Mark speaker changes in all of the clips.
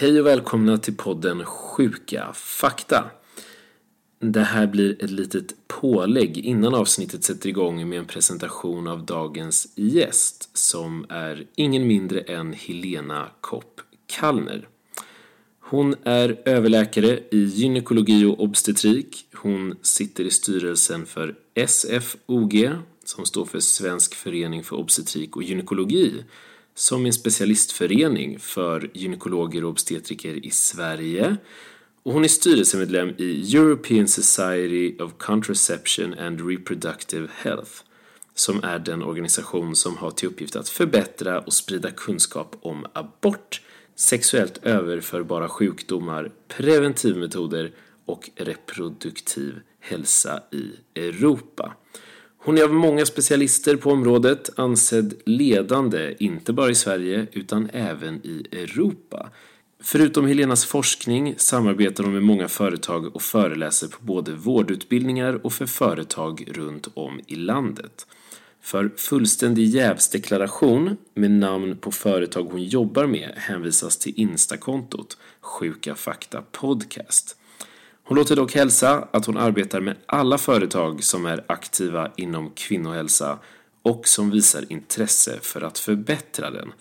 Speaker 1: Hej och välkomna till podden Sjuka fakta. Det här blir ett litet pålägg innan avsnittet sätter igång med en presentation av dagens gäst som är ingen mindre än Helena Kopp Kallner. Hon är överläkare i gynekologi och obstetrik. Hon sitter i styrelsen för SFOG som står för Svensk förening för obstetrik och gynekologi som är en specialistförening för gynekologer och obstetriker i Sverige och hon är styrelsemedlem i European Society of Contraception and Reproductive Health som är den organisation som har till uppgift att förbättra och sprida kunskap om abort, sexuellt överförbara sjukdomar, preventivmetoder och reproduktiv hälsa i Europa. Hon är av många specialister på området ansedd ledande, inte bara i Sverige utan även i Europa. Förutom Helenas forskning samarbetar hon med många företag och föreläser på både vårdutbildningar och för företag runt om i landet. För fullständig jävsdeklaration med namn på företag hon jobbar med hänvisas till Instakontot Sjuka Fakta Podcast. Hon låter dock hälsa att hon arbetar med alla företag som är aktiva inom kvinnohälsa och som visar intresse för att förbättra den.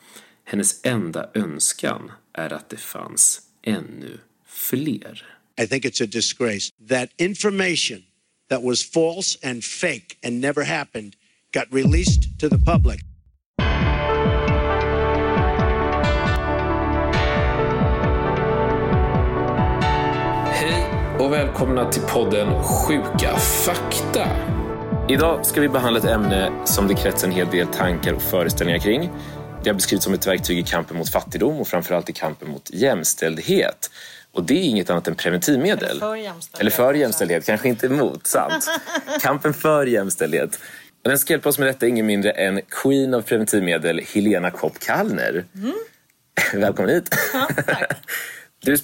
Speaker 1: Hennes enda önskan är att det fanns ännu fler.
Speaker 2: I think it's a disgrace that information that was false and fake and never happened got released to the public.
Speaker 1: Och välkomna till podden Sjuka fakta. Idag ska vi behandla ett ämne som det kretsar en hel del tankar och föreställningar kring. Det har beskrivits som ett verktyg i kampen mot fattigdom och framförallt i kampen mot jämställdhet. Och det är inget annat än preventivmedel.
Speaker 3: Eller för jämställdhet.
Speaker 1: Eller för jämställdhet, kanske inte emot, sant. Kampen för jämställdhet. Och den ska hjälpa oss med detta ingen mindre än Queen av preventivmedel, Helena Kopp Kallner. Välkommen hit.
Speaker 3: Ja, tack.
Speaker 1: Du,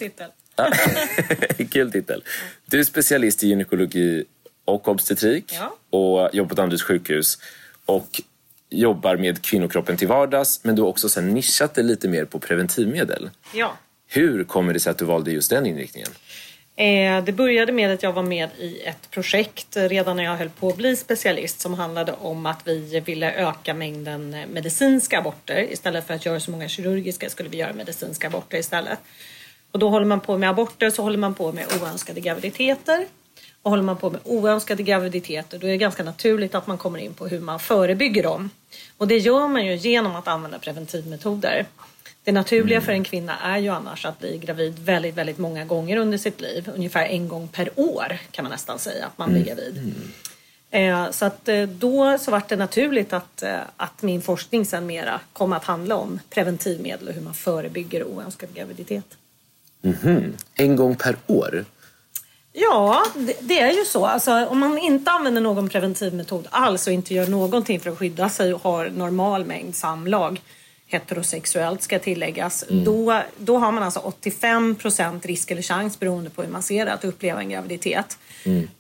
Speaker 1: Kul titel. Du är specialist i gynekologi och obstetrik
Speaker 3: Ja.
Speaker 1: och jobbar på Danderyds sjukhus och jobbar med kvinnokroppen till vardags men du har också sen nischat dig lite mer på preventivmedel.
Speaker 3: Ja.
Speaker 1: Hur kommer det sig att du valde just den inriktningen?
Speaker 3: Eh, det började med att jag var med i ett projekt redan när jag höll på att bli specialist som handlade om att vi ville öka mängden eh, medicinska aborter. Istället för att göra så många kirurgiska skulle vi göra medicinska aborter istället. Och då håller man på med aborter så håller man på med oönskade graviditeter. Och håller man på med oönskade graviditeter då är det ganska naturligt att man kommer in på hur man förebygger dem. Och det gör man ju genom att använda preventivmetoder. Det naturliga för en kvinna är ju annars att bli gravid väldigt, väldigt många gånger under sitt liv. Ungefär en gång per år kan man nästan säga att man blir gravid. Eh, Så att eh, då så var det naturligt att, eh, att min forskning sen mera kom att handla om preventivmedel och hur man förebygger oönskad graviditet.
Speaker 1: En gång per år?
Speaker 3: Ja, det, det är ju så. Alltså, om man inte använder någon preventivmetod alls och inte gör någonting för att skydda sig och har normal mängd samlag heterosexuellt ska tilläggas, då, då har man alltså 85% risk eller chans beroende på hur man ser det att uppleva en graviditet.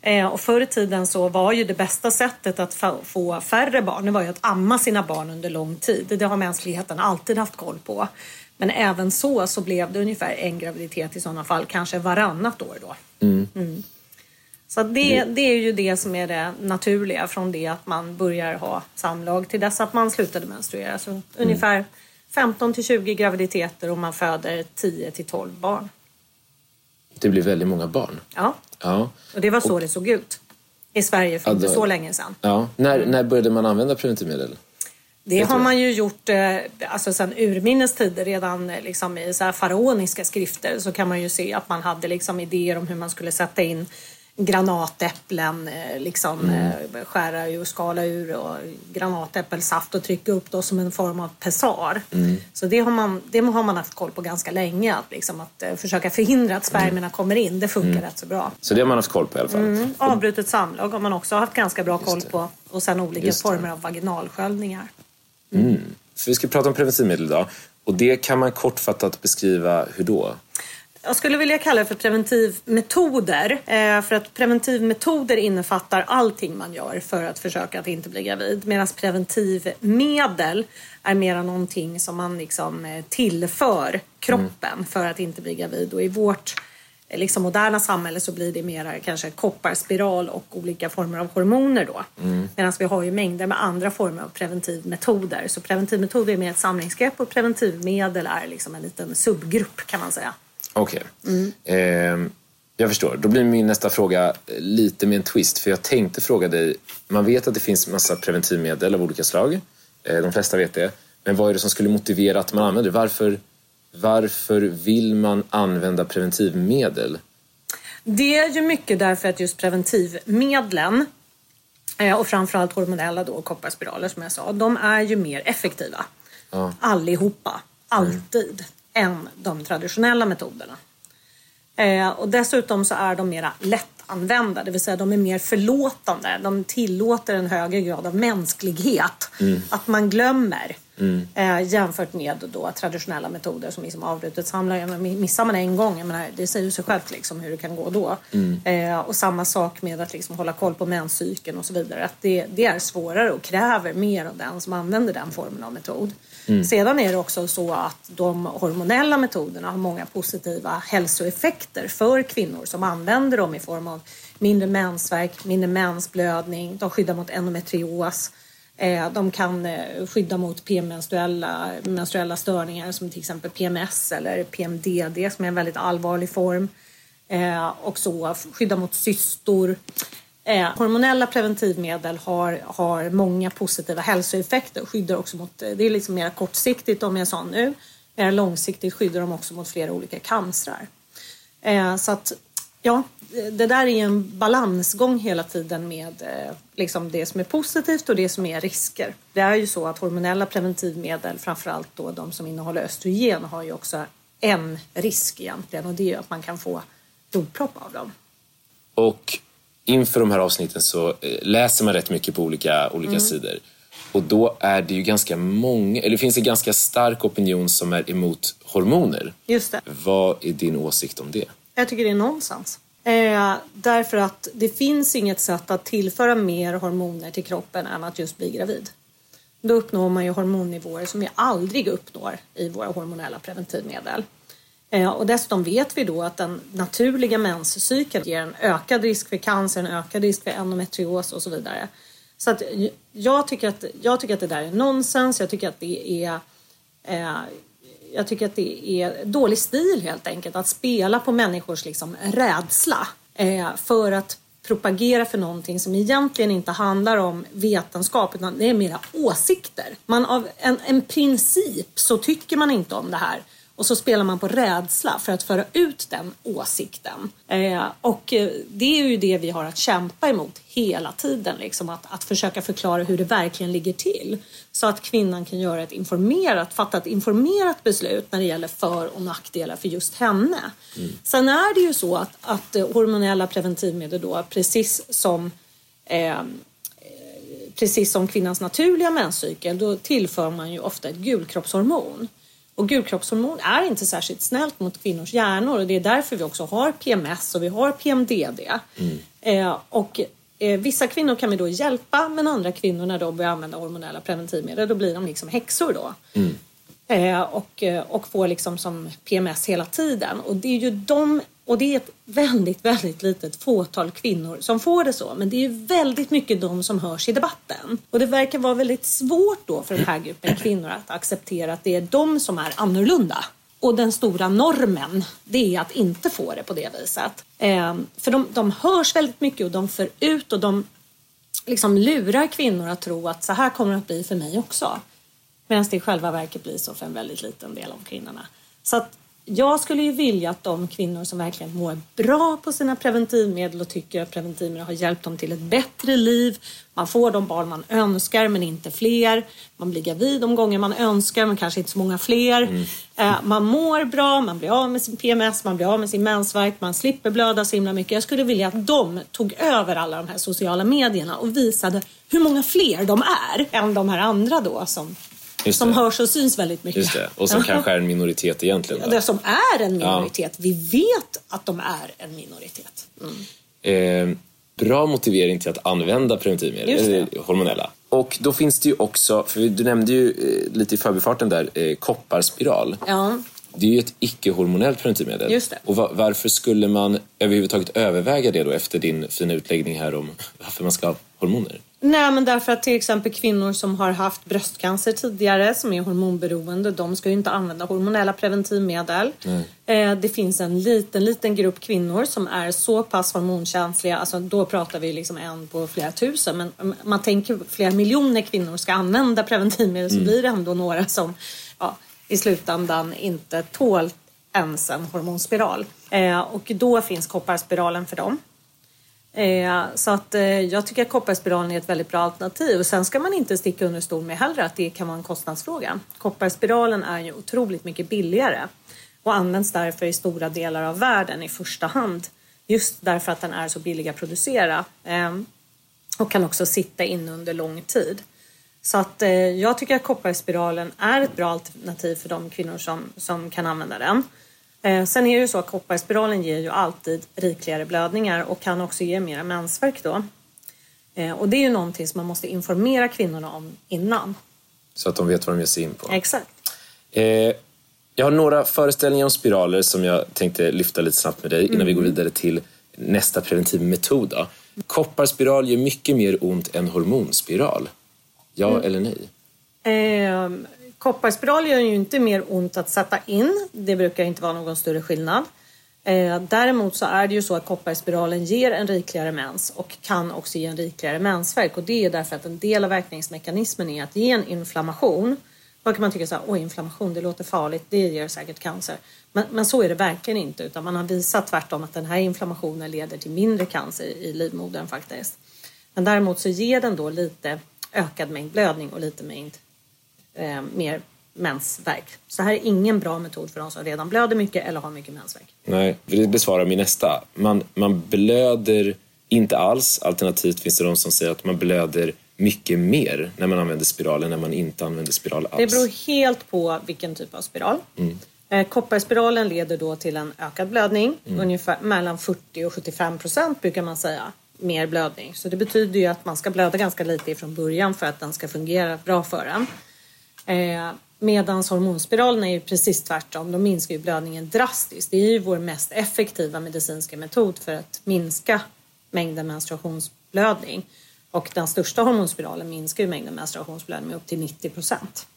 Speaker 3: Eh, och förr i tiden så var ju det bästa sättet att fa- få färre barn, det var ju att amma sina barn under lång tid. Det har mänskligheten alltid haft koll på. Men även så så blev det ungefär en graviditet i sådana fall, kanske varannat år då. Mm. Så att det, det är ju det som är det naturliga från det att man börjar ha samlag till dess att man slutade menstruera. Så ungefär 15 till 20 graviditeter och man föder 10 till 12 barn.
Speaker 1: Det blir väldigt många barn.
Speaker 3: Ja,
Speaker 1: Ja.
Speaker 3: och det var så det såg ut i Sverige för inte så länge sedan.
Speaker 1: ja. När, när började man använda preventivmedel?
Speaker 3: Det har man ju gjort eh, alltså sedan urminnes tider, redan eh, liksom i så här faraoniska skrifter så kan man ju se att man hade liksom idéer om hur man skulle sätta in granatäpplen, eh, liksom eh, skära ur och skala ur och granatäppelsaft och trycka upp då som en form av pessar. Så det har, man, det har man haft koll på ganska länge, att, liksom att försöka förhindra att spermierna kommer in. Det funkar rätt så bra.
Speaker 1: Så det har man haft koll på i alla fall.
Speaker 3: Mm. Avbrutet samlag har man också haft ganska bra koll på och sen olika former av vaginalsköljningar.
Speaker 1: För vi ska prata om preventivmedel idag. Och det kan man kortfattat beskriva hur då?
Speaker 3: jag skulle vilja kalla det för preventivmetoder. Eh, för att preventivmetoder innefattar allting man gör för att försöka att inte bli gravid. Medan preventivmedel är mera någonting som man liksom eh, tillför kroppen mm. för att inte bli gravid. Och i vårt liksom moderna samhälle så blir det mera kanske kopparspiral och olika former av hormoner då. Mm. Medan vi har ju mängder med andra former av preventivmetoder. Så preventivmetoder är mer ett samlingsgrepp och preventivmedel är liksom en liten subgrupp kan man säga.
Speaker 1: Okej. Okay. Mm. Eh, jag förstår. Då blir min nästa fråga lite med en twist. För jag tänkte fråga dig, man vet att det finns massa preventivmedel av olika slag. Eh, de flesta vet det. Men vad är det som skulle motivera att man använder det? Varför, varför vill man använda preventivmedel?
Speaker 3: Det är ju mycket därför att just preventivmedlen eh, och framförallt hormonella då, kopparspiraler som jag sa, de är ju mer effektiva. Ja. Allihopa, alltid, mm. än de traditionella metoderna. Eh, och dessutom så är de mera lättanvända, det vill säga de är mer förlåtande. De tillåter en högre grad av mänsklighet. Mm. Att man glömmer. Mm. Eh, jämfört med då traditionella metoder som liksom avbrutet samlar. Missar man en gång, jag menar, det säger sig självt liksom hur det kan gå då. Mm. Eh, och samma sak med att liksom hålla koll på menscykeln och så vidare. Att det, det, är svårare och kräver mer av den som använder den formen av metod. Mm. Sedan är det också så att de hormonella metoderna har många positiva hälsoeffekter för kvinnor som använder dem i form av mindre mensvärk, mindre mensblödning, de skyddar mot endometrios, Eh, de kan eh, skydda mot premenstruella menstruella störningar som till exempel PMS eller PMDD som är en väldigt allvarlig form. Eh, och så skydda mot cystor. Hormonella preventivmedel har, har många positiva hälsoeffekter och skyddar också mot, det är liksom mer kortsiktigt om jag sa nu, mer långsiktigt skyddar de också mot flera olika cancrar. Så att ja, det där är en balansgång hela tiden med eh, liksom det som är positivt och det som är risker. Det är ju så att hormonella preventivmedel, framförallt då de som innehåller östrogen, har ju också en risk egentligen och det är att man kan få blodpropp av dem.
Speaker 1: Och inför de här avsnitten så eh, läser man rätt mycket på olika, olika mm. sidor. Och då är det ju ganska många, eller finns det ganska stark opinion som är emot hormoner.
Speaker 3: Just det.
Speaker 1: Vad är din åsikt om det?
Speaker 3: Jag tycker det är nonsens. Eh, därför att det finns inget sätt att tillföra mer hormoner till kroppen än att just bli gravid. Då uppnår man ju hormonnivåer som vi aldrig uppnår i våra hormonella preventivmedel. Eh, och dessutom vet vi då att den naturliga menscykeln ger en ökad risk för cancer, en ökad risk för endometrios och så vidare. Så att eh, jag, tycker att, jag tycker att det där är nonsens. Jag tycker att det är eh, jag tycker att det är dålig stil helt enkelt att spela på människors liksom rädsla eh, för att propagera för någonting som egentligen inte handlar om vetenskap utan det är mera åsikter. Man av en, en princip så tycker man inte om det här och så spelar man på rädsla för att föra ut den åsikten. Eh, och eh, det är ju det vi har att kämpa emot hela tiden, liksom att, att försöka förklara hur det verkligen ligger till. Så att kvinnan kan göra ett informerat, fatta ett informerat beslut när det gäller för och nackdelar för just henne. Mm. Sen är det ju så att, att hormonella preventivmedel då, precis som eh, precis som kvinnans naturliga menscykel, då tillför man ju ofta ett gulkroppshormon. Och gulkroppshormon är inte särskilt snällt mot kvinnors hjärnor och det är därför vi också har PMS och vi har PMDD. Mm. Eh, och eh, vissa kvinnor kan vi då hjälpa men andra kvinnor när de börjar använda hormonella preventivmedel då blir de liksom häxor då. Mm. Eh, och, eh, och får liksom som PMS hela tiden. Och det är ju de och det är ett väldigt, väldigt litet fåtal kvinnor som får det så. Men det är väldigt mycket de som hörs i debatten. Och det verkar vara väldigt svårt då för den här gruppen kvinnor att acceptera att det är de som är annorlunda. Och den stora normen, det är att inte få det på det viset. Eh, för de, de hörs väldigt mycket och de för ut och de liksom lurar kvinnor att tro att så här kommer det att bli för mig också. Medan det i själva verket blir så för en väldigt liten del av kvinnorna. Så att jag skulle ju vilja att de kvinnor som verkligen mår bra på sina preventivmedel och tycker att preventivmedel har hjälpt dem till ett bättre liv. Man får de barn man önskar men inte fler. Man blir gravid de gånger man önskar men kanske inte så många fler. Mm. Eh, man mår bra, man blir av med sin PMS, man blir av med sin mensvärk, man slipper blöda så himla mycket. Jag skulle vilja att de tog över alla de här sociala medierna och visade hur många fler de är än de här andra då som
Speaker 1: Just
Speaker 3: som
Speaker 1: det.
Speaker 3: hörs och syns väldigt mycket.
Speaker 1: Just det. Och som kanske är en minoritet egentligen.
Speaker 3: Det som är en minoritet. Vi vet att de är en minoritet. Mm.
Speaker 1: Eh, bra motivering till att använda preventivmedel, hormonella. Och då finns det ju också, för du nämnde ju eh, lite i förbifarten där, eh, kopparspiral.
Speaker 3: Ja.
Speaker 1: Det är ju ett icke-hormonellt preventivmedel.
Speaker 3: Just det.
Speaker 1: Och va- varför skulle man överhuvudtaget överväga det då efter din fina utläggning här om varför man ska ha hormoner?
Speaker 3: Nej, men därför att till exempel kvinnor som har haft bröstcancer tidigare, som är hormonberoende, de ska ju inte använda hormonella preventivmedel. Eh, det finns en liten, liten grupp kvinnor som är så pass hormonkänsliga, alltså då pratar vi liksom en på flera tusen, men man tänker flera miljoner kvinnor ska använda preventivmedel så blir det ändå några som ja, i slutändan inte tål ens en hormonspiral. Eh, och då finns kopparspiralen för dem. Eh, så att eh, jag tycker att kopparspiralen är ett väldigt bra alternativ. Och sen ska man inte sticka under stol med heller att det kan vara en kostnadsfråga. Kopparspiralen är ju otroligt mycket billigare och används därför i stora delar av världen i första hand. Just därför att den är så billig att producera. Eh, och kan också sitta inne under lång tid. Så att eh, jag tycker att kopparspiralen är ett bra alternativ för de kvinnor som, som kan använda den. Eh, sen är det ju så att kopparspiralen ger ju alltid rikligare blödningar och kan också ge mera mensvärk då. Eh, och det är ju någonting som man måste informera kvinnorna om innan.
Speaker 1: Så att de vet vad de ger sig in på.
Speaker 3: Exakt.
Speaker 1: Eh, jag har några föreställningar om spiraler som jag tänkte lyfta lite snabbt med dig innan vi går vidare till nästa preventivmetod. Då. Kopparspiral gör mycket mer ont än hormonspiral. Ja eller nej?
Speaker 3: Eh, kopparspiral gör ju inte mer ont att sätta in. Det brukar inte vara någon större skillnad. Eh, däremot så är det ju så att kopparspiralen ger en rikligare mens och kan också ge en rikligare mensvärk. Och det är därför att en del av verkningsmekanismen är att ge en inflammation. Då kan man tycka så här, oj inflammation, det låter farligt, det ger säkert cancer. Men, men så är det verkligen inte, utan man har visat tvärtom att den här inflammationen leder till mindre cancer i livmodern faktiskt. Men däremot så ger den då lite ökad mängd blödning och lite mängd eh, mer mensvärk. Så det här är ingen bra metod för de som redan blöder mycket eller har mycket mensvärk.
Speaker 1: Nej, det besvarar min nästa. Man, man blöder inte alls. Alternativt finns det de som säger att man blöder mycket mer när man använder spiral än när man inte använder spiral alls.
Speaker 3: Det beror helt på vilken typ av spiral. Eh, kopparspiralen leder då till en ökad blödning, ungefär mellan 40 och 75 procent brukar man säga, mer blödning. Så det betyder ju att man ska blöda ganska lite ifrån början för att den ska fungera bra för en. Eh, Medan hormonspiralerna är ju precis tvärtom. De minskar ju blödningen drastiskt. Det är ju vår mest effektiva medicinska metod för att minska mängden menstruationsblödning. Och den största hormonspiralen minskar ju mängden menstruationsblödning med upp till 90 procent.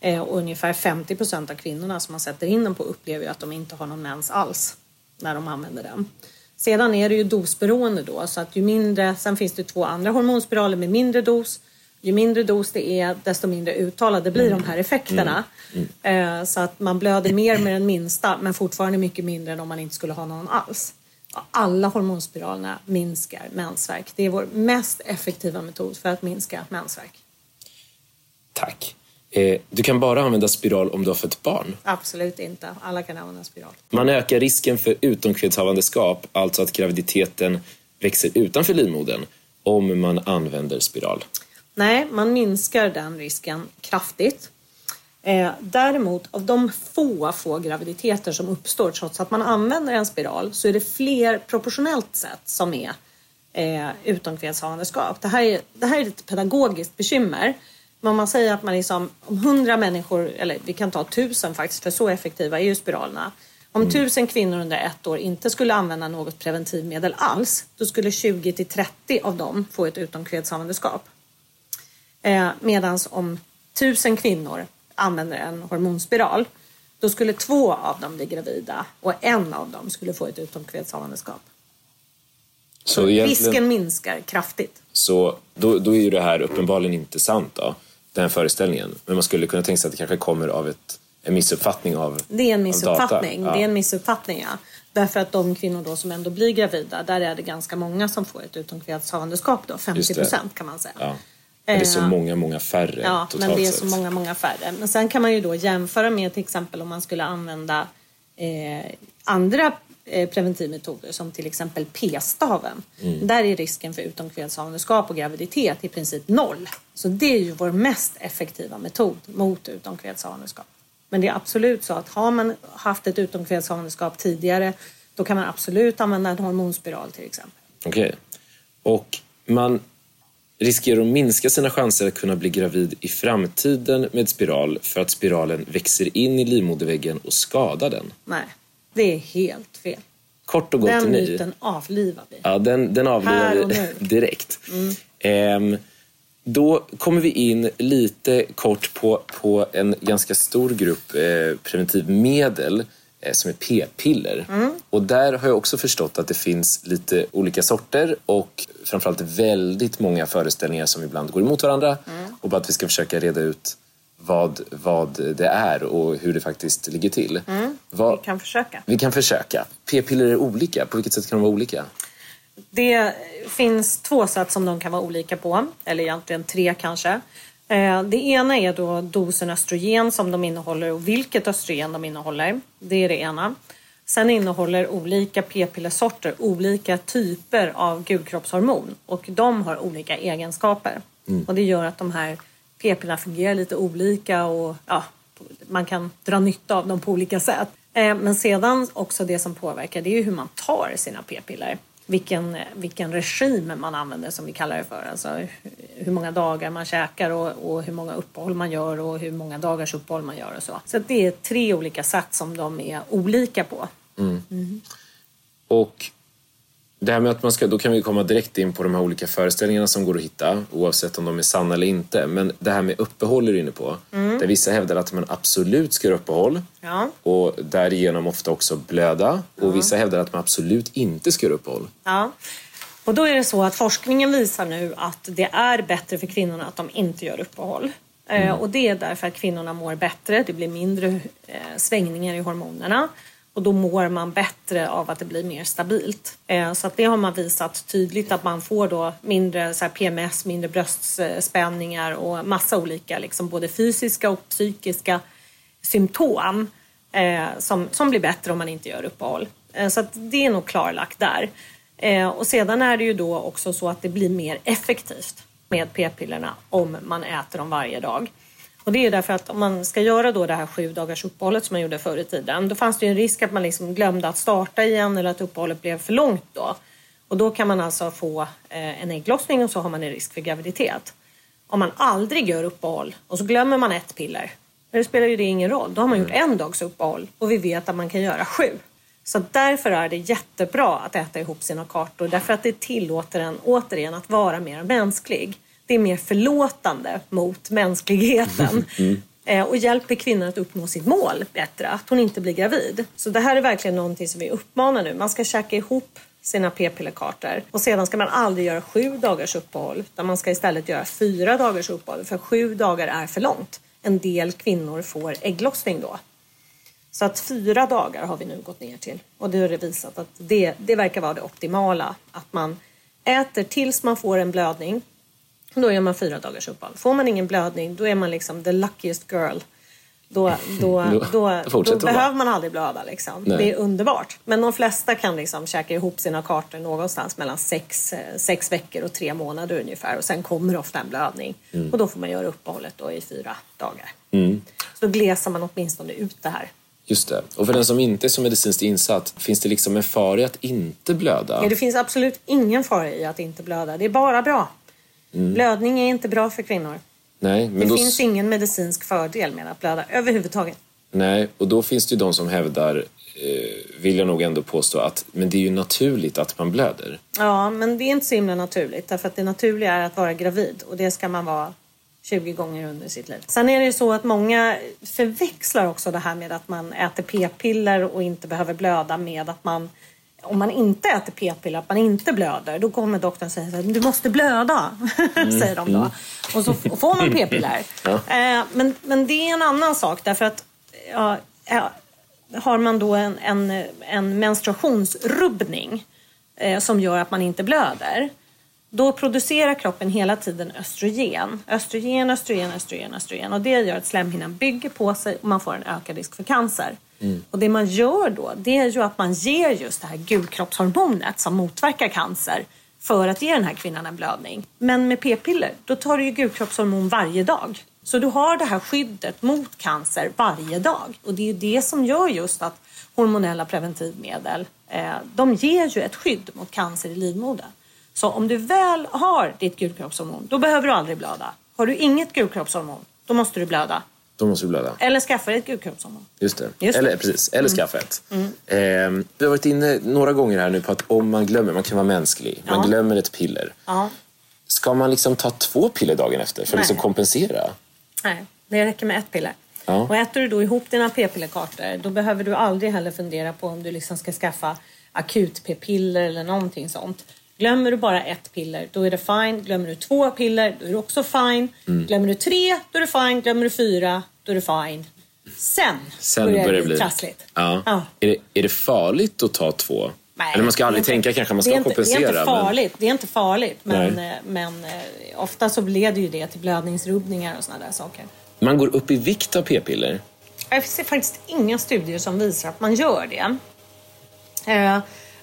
Speaker 3: Eh, och ungefär 50 procent av kvinnorna som man sätter in den på upplever ju att de inte har någon mens alls när de använder den. Sedan är det ju dosberoende då, så att ju mindre, sen finns det två andra hormonspiraler med mindre dos. Ju mindre dos det är, desto mindre uttalade blir de här effekterna. Eh, Så att man blöder mer med den minsta, men fortfarande mycket mindre än om man inte skulle ha någon alls. Alla hormonspiralerna minskar mensvärk. Det är vår mest effektiva metod för att minska mensvärk.
Speaker 1: Tack. Eh, du kan bara använda spiral om du har fött barn.
Speaker 3: Absolut inte. Alla kan använda spiral.
Speaker 1: Man ökar risken för utomkvedshavandeskap, alltså att graviditeten växer utanför livmodern, om man använder spiral.
Speaker 3: Nej, man minskar den risken kraftigt. Eh, däremot, av de få, få graviditeter som uppstår trots att man använder en spiral så är det fler proportionellt sett som är eh, utomkvedshavandeskap. Det här, är, det här är ett pedagogiskt bekymmer. Men om man säger att man liksom, om hundra människor, eller vi kan ta tusen faktiskt, för så effektiva är ju spiralerna. Om tusen kvinnor under ett år inte skulle använda något preventivmedel alls, då skulle 20 till 30 av dem få ett utomkvedshavandeskap. Eh, Medan om tusen kvinnor använder en hormonspiral, då skulle två av dem bli gravida och en av dem skulle få ett utomkvedshavandeskap.
Speaker 1: Så,
Speaker 3: Risken minskar kraftigt.
Speaker 1: så då, då är ju det här uppenbarligen inte sant, då, den här föreställningen. Men man skulle kunna tänka sig att det kanske kommer av ett, en missuppfattning av
Speaker 3: Det är en missuppfattning.
Speaker 1: data.
Speaker 3: Det är
Speaker 1: Ja.
Speaker 3: en missuppfattning, ja. Därför att de kvinnor då som ändå blir gravida, där är det ganska många som får ett utomkvedshavandeskap då, 50 procent kan man säga.
Speaker 1: Ja. Men det är så
Speaker 3: Eh,
Speaker 1: många, många färre
Speaker 3: Ja,
Speaker 1: totalt
Speaker 3: men det är
Speaker 1: sett.
Speaker 3: så många, många färre. Men sen kan man ju då jämföra med till exempel om man skulle använda eh, andra eh, preventivmetoder som till exempel p-staven. Där är risken för utomkvedshavandeskap och graviditet i princip noll. Så det är ju vår mest effektiva metod mot utomkvedshavandeskap. Men det är absolut så att har man haft ett utomkvedshavandeskap tidigare då kan man absolut använda en hormonspiral till exempel.
Speaker 1: Okej. Och man riskerar att minska sina chanser att kunna bli gravid i framtiden med spiral för att spiralen växer in i livmoderväggen och skadar den.
Speaker 3: Nej, det är helt fel.
Speaker 1: Kort och gott
Speaker 3: Den
Speaker 1: nej.
Speaker 3: myten avlivar vi.
Speaker 1: Ja, den, den avlivar vi
Speaker 3: nu. Mm.
Speaker 1: direkt. Ehm, då kommer vi in lite kort på, på en ganska stor grupp eh, preventivmedel som är p-piller.
Speaker 3: Mm.
Speaker 1: Och där har jag också förstått att det finns lite olika sorter och framförallt väldigt många föreställningar som ibland går emot varandra.
Speaker 3: Mm.
Speaker 1: Och bara att vi ska försöka reda ut vad, vad det är och hur det faktiskt ligger till. Vad,
Speaker 3: Mm. Vi kan försöka.
Speaker 1: vi kan försöka. P-piller är olika. På vilket sätt kan de vara olika?
Speaker 3: Det finns två sätt som de kan vara olika på, eller egentligen tre kanske. Eh, Det ena är då dosen östrogen som de innehåller och vilket östrogen de innehåller. Det är det ena. Sen innehåller olika p-pillersorter olika typer av gulkroppshormon och de har olika egenskaper. Och det gör att de här p-pillerna fungerar lite olika och ja, man kan dra nytta av dem på olika sätt. Eh, Men sedan också det som påverkar det är hur man tar sina p-piller. Vilken, vilken regim man använder som vi kallar det för. Alltså hur många dagar man käkar och, och hur många uppehåll man gör och hur många dagars uppehåll man gör och så. Så det är tre olika sätt som de är olika på.
Speaker 1: Och det här med att man ska, då kan vi komma direkt in på de här olika föreställningarna som går att hitta oavsett om de är sanna eller inte. Men det här med uppehåll är du inne på. Där vissa hävdar att man absolut ska göra uppehåll
Speaker 3: Ja.
Speaker 1: och därigenom ofta också blöda. Och vissa hävdar att man absolut inte ska göra uppehåll.
Speaker 3: Ja. Och då är det så att forskningen visar nu att det är bättre för kvinnorna att de inte gör uppehåll. Eh, och det är därför att kvinnorna mår bättre, det blir mindre eh, svängningar i hormonerna och då mår man bättre av att det blir mer stabilt. Eh, så att det har man visat tydligt att man får då mindre så här, PMS, mindre bröstspänningar och massa olika liksom, både fysiska och psykiska symptom eh, som, som blir bättre om man inte gör uppehåll. Eh, så att det är nog klarlagt där. Och sedan är det ju då också så att det blir mer effektivt med p-pillerna om man äter dem varje dag. Och det är därför att om man ska göra då det här sju dagars uppehållet som man gjorde förr i tiden, då fanns det ju en risk att man liksom glömde att starta igen eller att uppehållet blev för långt då. Och då kan man alltså få eh, en ägglossning och så har man en risk för graviditet. Om man aldrig gör uppehåll och så glömmer man ett piller, då spelar ju det ingen roll. Då har man gjort en dags uppehåll och vi vet att man kan göra sju. Så därför är det jättebra att äta ihop sina kartor därför att det tillåter en återigen att vara mer mänsklig. Det är mer förlåtande mot mänskligheten eh, och hjälper kvinnor att uppnå sitt mål bättre, att hon inte blir gravid. Så det här är verkligen någonting som vi uppmanar nu. Man ska käka ihop sina p-pillerkartor och sedan ska man aldrig göra sju dagars uppehåll utan man ska istället göra fyra dagars uppehåll för sju dagar är för långt. En del kvinnor får ägglossning då. Så att fyra dagar har vi nu gått ner till. Och det har det visat att det, det verkar vara det optimala. Att man äter tills man får en blödning. Då gör man fyra dagars uppehåll. Får man ingen blödning då är man liksom the luckiest girl. Då, då,
Speaker 1: Då-
Speaker 3: då,
Speaker 1: då
Speaker 3: behöver man aldrig blöda. Liksom.
Speaker 1: Nej.
Speaker 3: Det är underbart. Men de flesta kan liksom käka ihop sina kartor någonstans mellan sex, eh, sex veckor och tre månader ungefär. Och sen kommer ofta en blödning.
Speaker 1: Mm.
Speaker 3: Och då får man göra uppehållet då i fyra dagar. Så då glesar man åtminstone ut det här.
Speaker 1: Just det. Och för den som inte är så medicinskt insatt, finns det liksom en fara i att inte blöda?
Speaker 3: Ja, det finns absolut ingen fara i att inte blöda. Det är bara bra. Blödning är inte bra för kvinnor.
Speaker 1: Nej, men
Speaker 3: Det
Speaker 1: då,
Speaker 3: finns ingen medicinsk fördel med att blöda överhuvudtaget.
Speaker 1: nej, och då finns det ju de som hävdar, eh, vill jag nog ändå påstå, att men det är ju naturligt att man blöder.
Speaker 3: Ja, men det är inte så himla naturligt. Därför att det naturliga är att vara gravid och det ska man vara 20 gånger under sitt liv. Sen är det ju så att många förväxlar också det här med att man äter p-piller och inte behöver blöda med att man om man inte äter p-piller, att man inte blöder, då kommer doktorn säga så här, du måste blöda, säger de då. Och så får man p-piller. Eh, men, men det är en annan sak därför att ja, ja, har man då en, en, en menstruationsrubbning eh, som gör att man inte blöder, då producerar kroppen hela tiden östrogen. Östrogen, östrogen, östrogen, östrogen. Och det gör att slemhinnan bygger på sig och man får en ökad risk för cancer. Mm. Och det man gör då, det är ju att man ger just det här gulkroppshormonet som motverkar cancer för att ge den här kvinnan en blödning. Men med p-piller, då tar du ju gulkroppshormon varje dag. Så du har det här skyddet mot cancer varje dag. Och det är ju det som gör just att hormonella preventivmedel, eh, de ger ju ett skydd mot cancer i livmodern. Så om du väl har ditt gulkroppshormon, då behöver du aldrig blöda. Har du inget gulkroppshormon, då måste du blöda.
Speaker 1: Då måste du blöda.
Speaker 3: Eller skaffa dig ett gulkroppshormon.
Speaker 1: Just det.
Speaker 3: Just det.
Speaker 1: Eller, precis, eller skaffa ett. Eh, vi har varit inne några gånger här nu på att om man glömmer, man kan vara mänsklig, man
Speaker 3: Ja.
Speaker 1: glömmer ett piller.
Speaker 3: Ja.
Speaker 1: Ska man liksom ta två piller dagen efter för att
Speaker 3: Nej.
Speaker 1: liksom kompensera?
Speaker 3: Nej, det räcker med ett piller.
Speaker 1: Ja.
Speaker 3: Och äter du då ihop dina p-pillerkartor då behöver du aldrig heller fundera på om du liksom ska skaffa akut p-piller eller någonting sånt. Glömmer du bara ett piller, då är det fine. Glömmer du två piller, då är det också fine.
Speaker 1: Mm.
Speaker 3: Glömmer du tre, då är det fine. Glömmer du fyra, då är det fine. Sen,
Speaker 1: Sen
Speaker 3: börjar
Speaker 1: det
Speaker 3: bli trassligt.
Speaker 1: Ja.
Speaker 3: Ja.
Speaker 1: Är, det, är det farligt att ta två?
Speaker 3: Nej,
Speaker 1: Eller man ska
Speaker 3: det
Speaker 1: aldrig
Speaker 3: inte-
Speaker 1: tänka kanske man
Speaker 3: det
Speaker 1: ska
Speaker 3: inte,
Speaker 1: kompensera.
Speaker 3: Det är inte
Speaker 1: men-
Speaker 3: farligt, det är inte farligt men,
Speaker 1: Nej.
Speaker 3: eh, men eh, ofta så leder ju det till blödningsrubbningar och sådana där saker.
Speaker 1: Man går upp i vikt av p-piller.
Speaker 3: Jag ser faktiskt inga studier som visar att man gör det.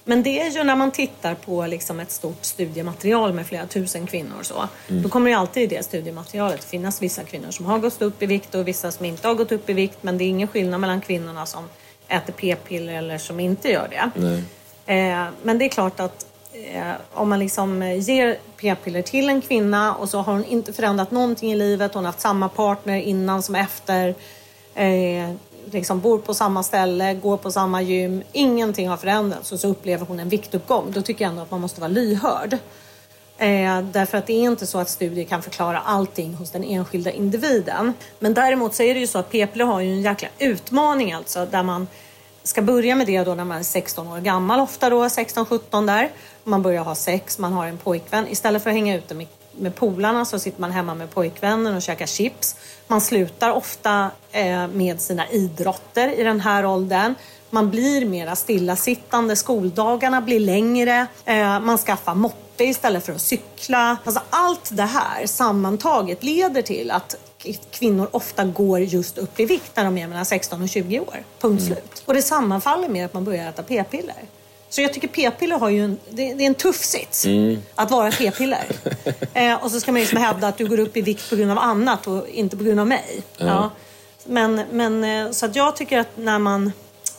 Speaker 3: Men det är ju när man tittar på liksom ett stort studiematerial med flera tusen kvinnor. Så, Då kommer det alltid i det studiematerialet finnas vissa kvinnor som har gått upp i vikt och vissa som inte har gått upp i vikt. Men det är ingen skillnad mellan kvinnorna som äter p-piller eller som inte gör det. Eh, men det är klart att eh, om man liksom eh, ger p-piller till en kvinna och så har hon inte förändrat någonting i livet, hon har haft samma partner innan som efter, eh, liksom bor på samma ställe, går på samma gym, ingenting har förändrats och så upplever hon en viktuppgång. Då tycker jag ändå att man måste vara lyhörd. Eh, därför att det är inte så att studier kan förklara allting hos den enskilda individen. Men däremot så är det ju så att p-piller har ju en jäkla utmaning alltså där man ska börja med det då när man är 16 år gammal, ofta då 16-17 där. Man börjar ha sex, man har en pojkvän. Istället för att hänga ute med, med polarna så sitter man hemma med pojkvännen och käkar chips. Man slutar ofta eh, med sina idrotter i den här åldern. Man blir mera stillasittande, skoldagarna blir längre, eh, man skaffar moppe istället för att cykla. Alltså allt det här sammantaget leder till att kvinnor ofta går just upp i vikt när de är mellan 16 och 20 år. Punkt slut. Och det sammanfaller med att man börjar äta p-piller. Så jag tycker p-piller har ju en, det, det är en tuff sits att vara p-piller. eh, och så ska man liksom hävda att du går upp i vikt på grund av annat och inte på grund av mig. Ja. Men, men eh, så att jag tycker att när man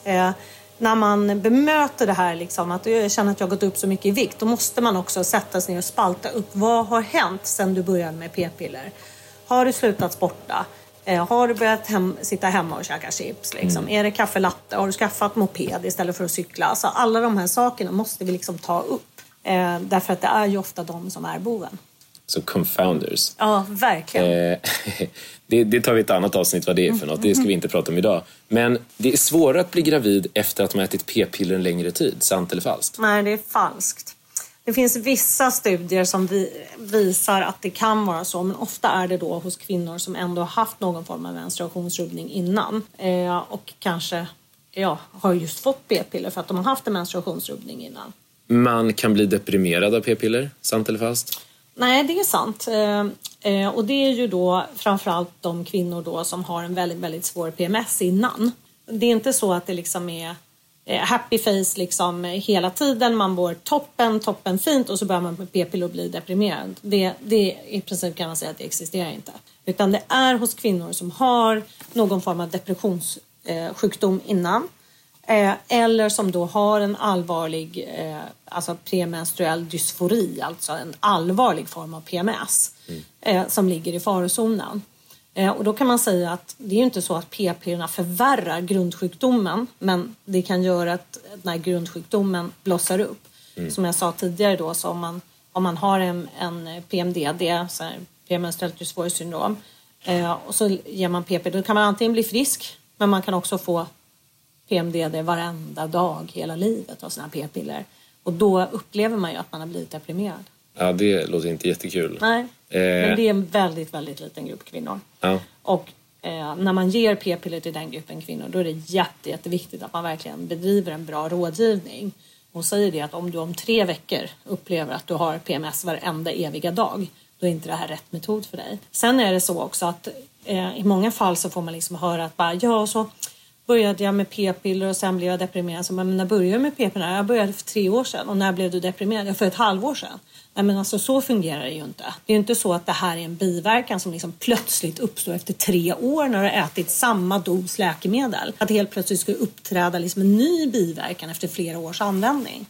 Speaker 3: eh, när man bemöter det här, liksom, att jag känner att jag har gått upp så mycket i vikt, då måste man också sätta sig ner och spalta upp. Vad har hänt sedan du började med p-piller? Har du slutat sporta? Eh, har du börjat hem, sitta hemma och käka chips? Liksom? Är det kaffe latte? Har du skaffat moped istället för att cykla? Alltså, alla de här sakerna måste vi liksom ta upp. Eh, därför att det är ju ofta de som är boven.
Speaker 1: Så confounders.
Speaker 3: Ja, verkligen.
Speaker 1: Eh, det, det tar vi ett annat avsnitt vad det är för något. Det ska vi inte prata om idag. Men det är svårare att bli gravid efter att man ätit p-piller en längre tid. Sant eller falskt?
Speaker 3: Nej, det är falskt. Det finns vissa studier som vi, visar att det kan vara så, men ofta är det då hos kvinnor som ändå har haft någon form av menstruationsrubbning innan eh, och kanske ja, har just fått p-piller för att de har haft en menstruationsrubbning innan.
Speaker 1: Man kan bli deprimerad av p-piller. Sant eller falskt?
Speaker 3: Nej, det är sant. Eh, eh, och det är ju då framförallt de kvinnor då som har en väldigt, väldigt svår PMS innan. Det är inte så att det liksom är happy face liksom hela tiden. Man mår toppen, toppen fint och så börjar man med p-piller och blir deprimerad. Det, det i princip kan man säga att det existerar inte. Utan det är hos kvinnor som har någon form av depressionssjukdom innan. Eh, eller som då har en allvarlig eh, alltså premenstruell dysfori, alltså en allvarlig form av PMS eh, som ligger i farozonen. Eh, och då kan man säga att det är ju inte så att p-pillerna förvärrar grundsjukdomen men det kan göra att den här grundsjukdomen blossar upp. Som jag sa tidigare då, så om man, om man har en, en PMDD, premenstruellt dysforiskt syndrom, eh, och så ger man p-piller, då kan man antingen bli frisk men man kan också få PMDD varenda dag hela livet av sina p-piller. Och då upplever man ju att man har blivit deprimerad.
Speaker 1: Ja, det låter inte jättekul.
Speaker 3: Nej,
Speaker 1: Eh.
Speaker 3: men det är en väldigt, väldigt liten grupp kvinnor.
Speaker 1: Ja.
Speaker 3: Och eh, när man ger p-piller till den gruppen kvinnor då är det jätte, jätteviktigt att man verkligen bedriver en bra rådgivning. Hon säger det att om du om tre veckor upplever att du har PMS varenda eviga dag då är inte det här rätt metod för dig. Sen är det så också att eh, i många fall så får man liksom höra att bara, ja, så började jag med p-piller och sen blev jag deprimerad. Så, men när började du med p-piller? Jag började för tre år sedan. Och när blev du deprimerad? För ett halvår sedan. Nej, men alltså så fungerar det ju inte. Det är ju inte så att det här är en biverkan som liksom plötsligt uppstår efter tre år när du har ätit samma dos läkemedel. Att det helt plötsligt ska uppträda liksom en ny biverkan efter flera års användning.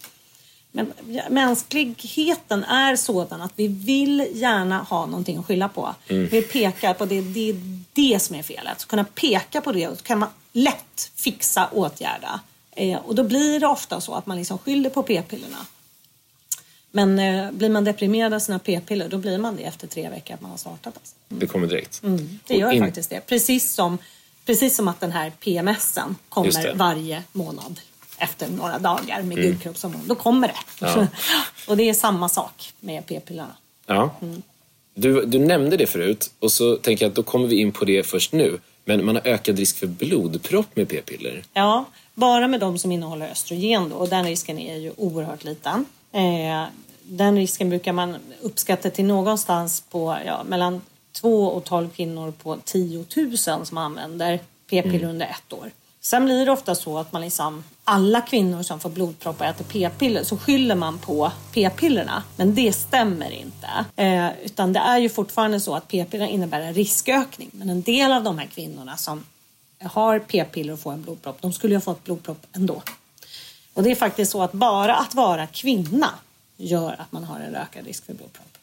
Speaker 3: Men mänskligheten är sådan att vi vill gärna ha någonting att skylla på. Mm. Vi pekar på det. Det är det som är felet. Så kunna peka på det och kan man lätt fixa, åtgärda. Eh, och då blir det ofta så att man liksom skyller på p-pillerna. Men eh, blir man deprimerad av sina p-piller då blir man det efter tre veckor att man har startat. Alltså.
Speaker 1: Mm. Det kommer direkt?
Speaker 3: Mm, det gör in... faktiskt det. Precis som, precis som att den här PMSen kommer varje månad efter några dagar med mm. gulkroppshormon. Då kommer det. Ja. och det är samma sak med p-pillerna.
Speaker 1: Ja. Mm. Du, du nämnde det förut och så tänker jag att då kommer vi in på det först nu. Men man har ökad risk för blodpropp med p-piller.
Speaker 3: Ja, bara med de som innehåller östrogen då, och den risken är ju oerhört liten. Eh, den risken brukar man uppskatta till någonstans på ja, mellan 2 och 12 kvinnor på 10 000 som använder p-piller mm. under ett år. Sen blir det ofta så att man liksom, alla kvinnor som får blodproppar äter p-piller så skyller man på p-pillerna. Men det stämmer inte. Eh, utan det är ju fortfarande så att p-piller innebär en riskökning. Men en del av de här kvinnorna som har p-piller och får en blodpropp, de skulle ju ha fått blodpropp ändå. Och det är faktiskt så att bara att vara kvinna gör att man har en ökad risk för blodpropp.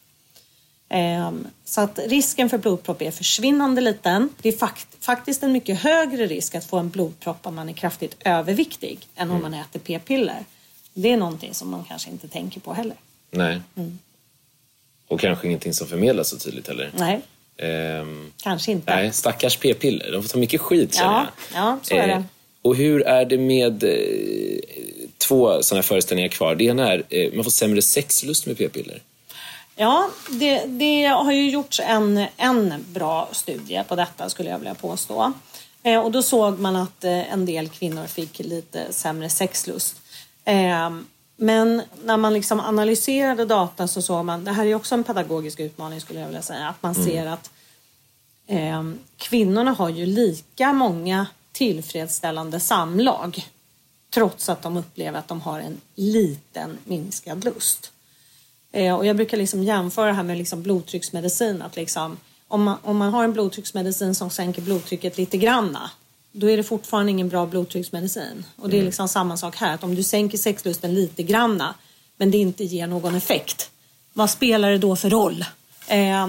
Speaker 3: Ehm, så att risken för blodpropp är försvinnande liten. Det är faktiskt en mycket högre risk att få en blodpropp om man är kraftigt överviktig än om mm. man äter p-piller. Det är någonting som man kanske inte tänker på heller.
Speaker 1: Nej. Mm. Och kanske ingenting som förmedlas så tydligt heller.
Speaker 3: Nej. Ehm, kanske inte.
Speaker 1: Nej, stackars p-piller. De får ta mycket skit känner
Speaker 3: ja, jag. Ja, så är det. Ehm,
Speaker 1: och hur är det med eh, två sådana föreställningar kvar? Det ena är eh, man får sämre sexlust med p-piller.
Speaker 3: Ja, det, det, har ju gjorts en, en bra studie på detta skulle jag vilja påstå. Eh, och då såg man att eh, en del kvinnor fick lite sämre sexlust. Eh, men när man liksom analyserade data så såg man, det här är också en pedagogisk utmaning skulle jag vilja säga, att man mm. ser att eh, kvinnorna har ju lika många tillfredsställande samlag trots att de upplever att de har en liten minskad lust. Eh, och jag brukar liksom jämföra det här med liksom blodtrycksmedicin. Att liksom, om, man, om man har en blodtrycksmedicin som sänker blodtrycket lite granna då är det fortfarande ingen bra blodtrycksmedicin. Och det är mm. liksom samma sak här. Att om du sänker sexlusten lite granna men det inte ger någon effekt. Vad spelar det då för roll? Eh,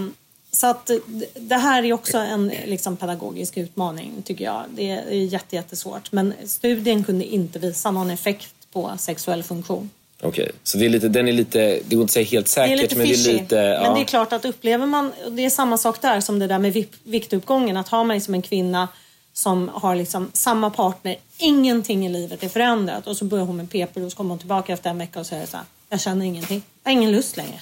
Speaker 3: så att det här är också en liksom, pedagogisk utmaning tycker jag. Det är jättesvårt. Men studien kunde inte visa någon effekt på sexuell funktion.
Speaker 1: Okej, okay. så det är lite, den är lite, det går inte att säga helt säkert.
Speaker 3: Det är lite
Speaker 1: men,
Speaker 3: det är lite, ja. men det är klart att upplever man, det är samma sak där som det där med viktuppgången. Att har man liksom en kvinna som har liksom samma partner, ingenting i livet är förändrat och så börjar hon med p-piller och så kommer hon tillbaka efter en vecka och säger så här, jag känner ingenting, jag har ingen lust längre.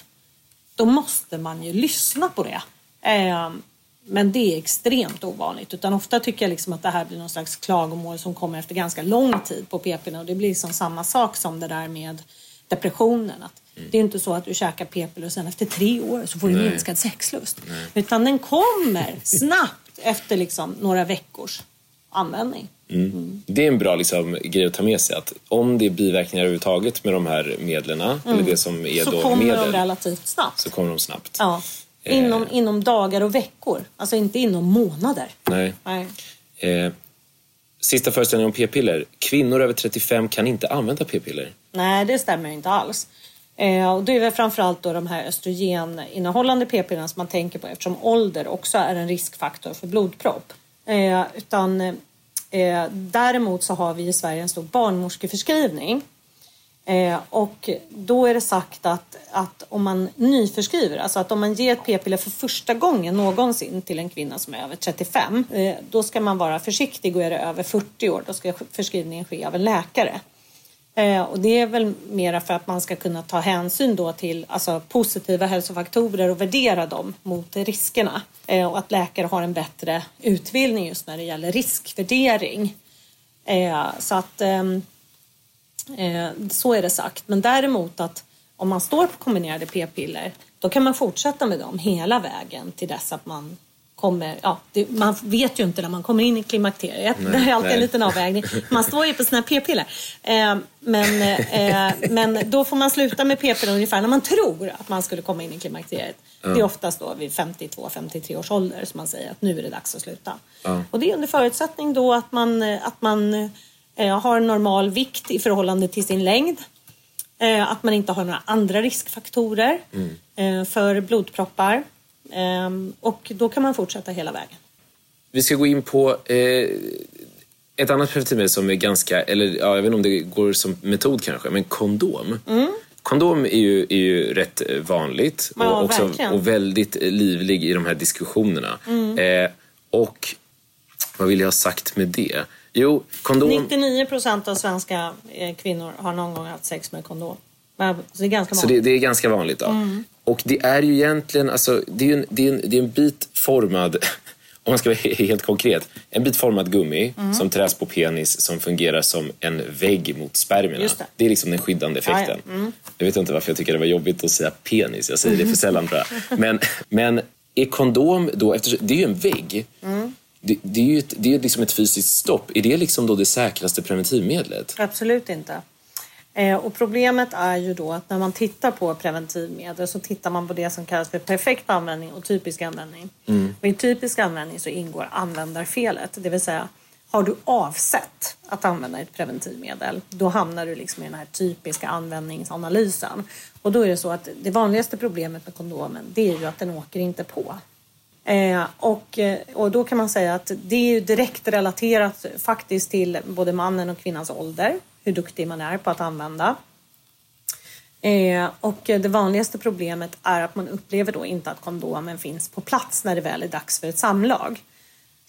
Speaker 3: Då måste man ju lyssna på det. Ehm, men det är extremt ovanligt. Utan ofta tycker jag liksom att det här blir någon slags klagomål som kommer efter ganska lång tid på p-piller. Och det blir liksom samma sak som det där med depressionen. Att mm. Det är inte så att du käkar p-piller och sen efter tre år så får du Nej. minskad sexlust. Nej. Utan den kommer snabbt efter liksom några veckors användning.
Speaker 1: Mm. Mm. Det är en bra liksom, grej att ta med sig att om det är biverkningar överhuvudtaget med de här medlen eller mm. det som är
Speaker 3: så
Speaker 1: då
Speaker 3: kommer
Speaker 1: medel,
Speaker 3: de relativt snabbt.
Speaker 1: Så kommer de snabbt.
Speaker 3: Ja. Inom, eh. inom dagar och veckor, alltså inte inom månader.
Speaker 1: Nej.
Speaker 3: Nej.
Speaker 1: Eh, sista föreställningen om p-piller. Kvinnor över 35 kan inte använda p-piller.
Speaker 3: Nej, det stämmer inte alls. Eh, och det är väl framförallt då de här östrogeninnehållande p-pillerna som man tänker på eftersom ålder också är en riskfaktor för blodpropp. Eh, utan, eh, däremot så har vi i Sverige en stor barnmorskeförskrivning Eh, och då är det sagt att, att om man nyförskriver, alltså att om man ger ett p-piller för första gången någonsin till en kvinna som är över 35, eh, då ska man vara försiktig och är det över 40 år, då ska förskrivningen ske av en läkare. Eh, och det är väl mera för att man ska kunna ta hänsyn då till alltså, positiva hälsofaktorer och värdera dem mot riskerna. Eh, och att läkare har en bättre utbildning just när det gäller riskvärdering. Eh, så att Eh, så är det sagt. Men däremot att om man står på kombinerade p-piller då kan man fortsätta med dem hela vägen till dess att man kommer, ja, det, man vet ju inte när man kommer in i klimakteriet.
Speaker 1: Nej,
Speaker 3: det är alltid
Speaker 1: nej.
Speaker 3: en liten avvägning. Man står ju på sina p-piller. Eh, men, eh, men då får man sluta med p-piller ungefär när man tror att man skulle komma in i klimakteriet. Det är oftast då vid 52-53 års ålder som man säger att nu är det dags att sluta.
Speaker 1: Ja.
Speaker 3: Och det är under förutsättning då att man, eh, att man eh, har en normal vikt i förhållande till sin längd. Eh, att man inte har några andra riskfaktorer eh, för blodproppar. Eh, och då kan man fortsätta hela vägen.
Speaker 1: Vi ska gå in på eh, ett annat preventivmedel som är ganska, eller ja, jag vet inte om det går som metod kanske, men kondom. Kondom är ju, är ju rätt eh, vanligt
Speaker 3: Ja,
Speaker 1: och, också,
Speaker 3: verkligen.
Speaker 1: och väldigt eh, livlig i de här diskussionerna. Eh, och vad vill jag ha sagt med det? Jo, kondom...
Speaker 3: 99 procent av svenska eh, kvinnor har någon gång haft sex med kondom. Så det är ganska
Speaker 1: Så
Speaker 3: vanligt.
Speaker 1: det, det är ganska vanligt då. Och det är ju egentligen, alltså, det är, en, det är, en, det är en bit formad, om man ska vara he- helt konkret, en bit formad gummi som träs på penis som fungerar som en vägg mot spermierna.
Speaker 3: Just det.
Speaker 1: är liksom den skyddande effekten. Jag vet inte varför jag tycker det var jobbigt att säga penis, jag säger det för sällan tror jag. Men, men är kondom då, eftersom det är ju en vägg, det, det är ju ett, det är liksom ett fysiskt stopp. Är det liksom då det säkraste preventivmedlet?
Speaker 3: Absolut inte. Eh, och problemet är ju då att när man tittar på preventivmedel så tittar man på det som kallas för perfekt användning och typisk användning. Och I typisk användning så ingår användarfelet, det vill säga har du avsett att använda ett preventivmedel, då hamnar du liksom i den här typiska användningsanalysen. Och då är det så att det vanligaste problemet med kondomen, det är ju att den åker inte på. Eh, och, eh, och då kan man säga att det är ju direkt relaterat faktiskt till både mannen och kvinnans ålder, hur duktig man är på att använda. Eh, och det vanligaste problemet är att man upplever då inte att kondomen finns på plats när det väl är dags för ett samlag.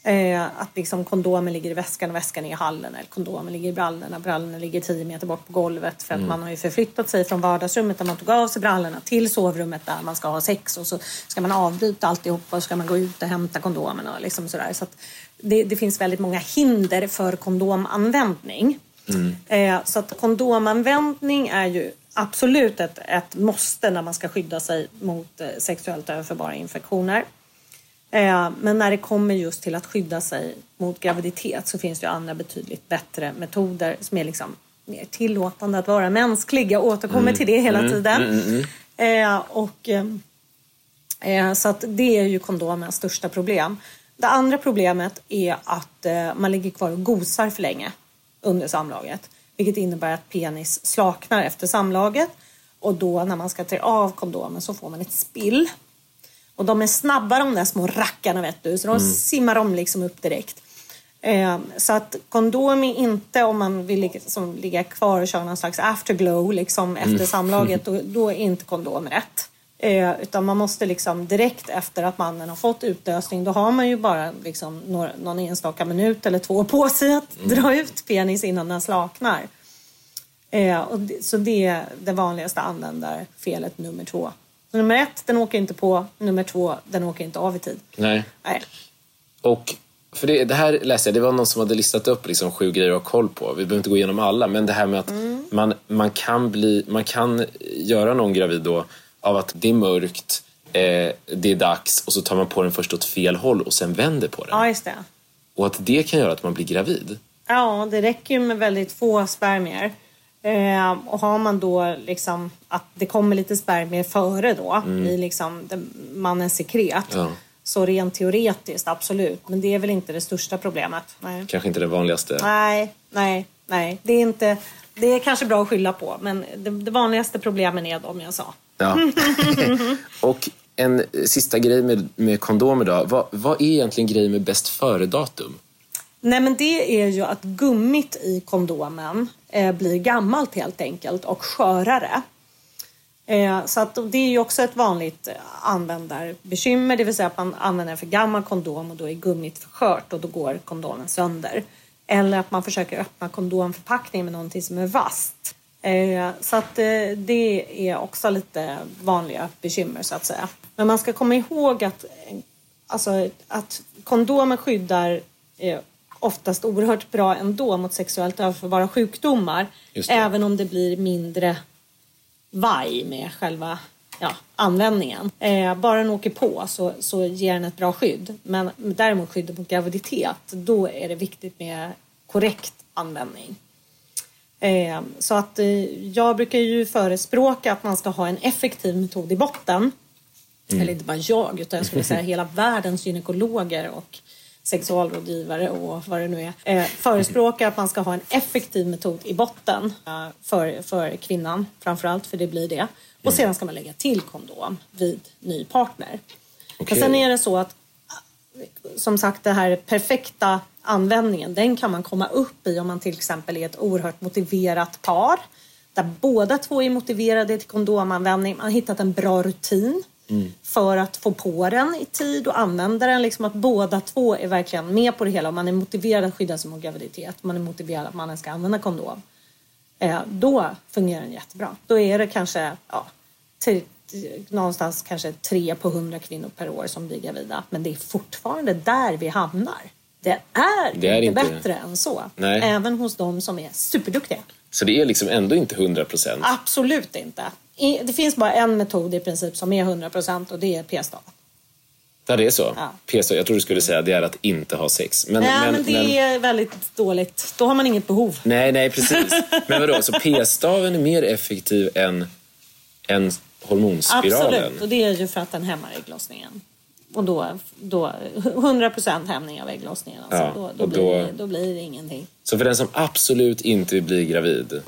Speaker 3: Eh, att liksom kondomen ligger i väskan och väskan är i hallen eller kondomen ligger i brallorna, brallorna ligger 10 meter bort på golvet för att man har ju förflyttat sig från vardagsrummet där man tog av sig brallorna till sovrummet där man ska ha sex och så ska man avbryta alltihopa och så ska man gå ut och hämta kondomen och liksom sådär. Så det, det finns väldigt många hinder för kondomanvändning. Eh, så att kondomanvändning är ju absolut ett, ett måste när man ska skydda sig mot eh, sexuellt överförbara infektioner. Eh, Men när det kommer just till att skydda sig mot graviditet så finns det andra betydligt bättre metoder som är liksom mer tillåtande att vara mänsklig. Jag återkommer till det hela tiden. Eh, Och, eh, så att det är ju kondomens största problem. Det andra problemet är att man ligger kvar och gosar för länge under samlaget. Vilket innebär att penis slaknar efter samlaget. Och då när man ska ta av kondomen så får man ett spill. Och de är snabba de där små rackarna vet du, så de simmar de liksom upp direkt. Eh, så att kondom är inte, om man vill ligga, som, ligga kvar och köra någon slags afterglow liksom efter samlaget, då, då är inte kondom rätt. Eh, utan man måste liksom direkt efter att mannen har fått utlösning, då har man ju bara liksom några, någon enstaka minut eller två på sig att dra ut penis innan den slaknar. Eh, och det, så det är det vanligaste användarfelet nummer två. Så nummer ett, den åker inte på. Nummer två, den åker inte av i tid.
Speaker 1: Nej.
Speaker 3: Nej.
Speaker 1: Och för det, det här läste jag, det var någon som hade listat upp liksom sju grejer att ha koll på. Vi behöver inte gå igenom alla, men det här med att man, man, kan bli, man kan göra någon gravid då av att det är mörkt, eh, det är dags och så tar man på den först åt fel håll och sen vänder på den.
Speaker 3: Ja, just det.
Speaker 1: Och att det kan göra att man blir gravid.
Speaker 3: Ja, det räcker ju med väldigt få spermier. Eh, och har man då liksom att det kommer lite spermier före då i liksom mannens sekret.
Speaker 1: Ja.
Speaker 3: Så rent teoretiskt, absolut. Men det är väl inte det största problemet. Nej,
Speaker 1: Kanske inte det vanligaste.
Speaker 3: nej, nej. nej. Det, är inte, det är kanske bra att skylla på, men det, det vanligaste problemen är de jag sa.
Speaker 1: Ja. och en sista grej med, med kondomer då. Vad, vad är egentligen grejen med bäst före-datum?
Speaker 3: Nej men det är ju att gummit i kondomen Eh, blir gammalt helt enkelt och skörare. Eh, så att det är ju också ett vanligt användarbekymmer, det vill säga att man använder en för gammal kondom och då är gummit för skört och då går kondomen sönder. Eller att man försöker öppna kondomförpackningen med någonting som är vasst. Eh, så att det är också lite vanliga bekymmer så att säga. Men man ska komma ihåg att, alltså, att kondomer skyddar oftast oerhört bra ändå mot sexuellt överförbara sjukdomar. Även om det blir mindre vaj med själva ja, användningen. Eh, bara den åker på så, så ger den ett bra skydd. Men däremot skyddet mot graviditet, då är det viktigt med korrekt användning. Eh, så att eh, jag brukar ju förespråka att man ska ha en effektiv metod i botten. Mm. Eller inte bara jag, utan jag skulle säga hela världens gynekologer och sexualrådgivare och vad det nu är, eh, förespråkar att man ska ha en effektiv metod i botten eh, för, för kvinnan framförallt, för det blir det. Och sedan ska man lägga till kondom vid ny partner. Okay. Men sen är det så att som sagt, det här perfekta användningen, den kan man komma upp i om man till exempel är ett oerhört motiverat par där båda två är motiverade till kondomanvändning. Man har hittat en bra rutin mm. för att få på den i tid och använda den. Liksom att båda två är verkligen med på det hela. Man är motiverad att skydda sig mot graviditet. Man är motiverad att mannen ska använda kondom. Eh, då fungerar den jättebra. Då är det kanske ja, till, någonstans kanske tre på hundra kvinnor per år som blir gravida. Men det är fortfarande där vi hamnar. Det är, det är inte, inte bättre än så. Nej. Även hos de som är superduktiga.
Speaker 1: Så det är liksom ändå inte hundra procent?
Speaker 3: Absolut inte. Det finns bara en metod i princip som är hundra procent och det är p-stav.
Speaker 1: Ja, det är så? Ja. P-stav, jag tror du skulle säga det är att inte ha sex.
Speaker 3: Men, nej, men, men det men... är väldigt dåligt. Då har man inget behov.
Speaker 1: Nej, nej precis. Men vadå, så p-staven är mer effektiv än, än hormonspiralen?
Speaker 3: Absolut, och det är ju för att den hämmar ägglossningen. Och då, då 100% hämning av ägglossningen. Alltså, ja, då, då, blir då, det, då blir det ingenting.
Speaker 1: Så för den som absolut inte vill bli gravid?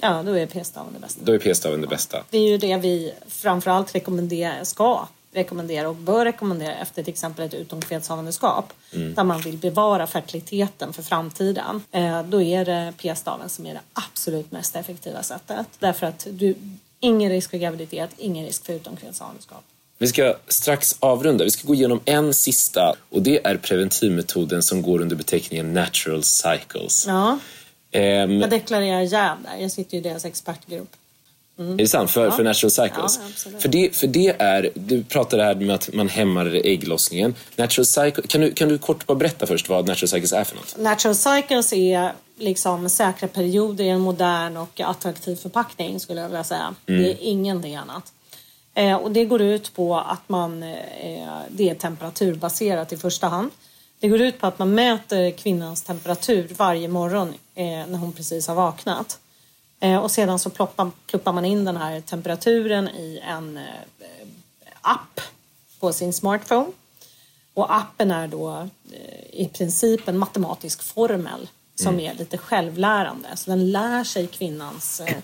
Speaker 3: Ja, då är p-staven det bästa.
Speaker 1: Då är p-staven det bästa.
Speaker 3: Det är ju det vi framförallt rekommenderar, ska rekommendera och bör rekommendera efter till exempel ett utomkvedshavandeskap mm. där man vill bevara fertiliteten för framtiden. Eh, då är det p-staven som är det absolut mest effektiva sättet. Därför att du, ingen risk för graviditet, ingen risk för utomkvedshavandeskap.
Speaker 1: Vi ska strax avrunda. Vi ska gå igenom en sista och det är preventivmetoden som går under beteckningen natural cycles.
Speaker 3: Ja. Um, jag deklarerar jäv där. Jag sitter i deras expertgrupp.
Speaker 1: Mm. Är det sant? För, ja. för natural cycles? Ja, för, det, för det är, du pratade här med att man hämmar ägglossningen. Natural cycle, kan, du, kan du kort bara berätta först vad natural cycles är för något?
Speaker 3: Natural cycles är liksom säkra perioder i en modern och attraktiv förpackning skulle jag vilja säga. Mm. Det är ingenting annat. Eh, och det går ut på att man, eh, det är temperaturbaserat i första hand. Det går ut på att man mäter kvinnans temperatur varje morgon eh, när hon precis har vaknat. Eh, och sedan så ploppar, pluppar man in den här temperaturen i en eh, app på sin smartphone. Och appen är då eh, i princip en matematisk formel som mm. är lite självlärande. Så den lär sig kvinnans eh,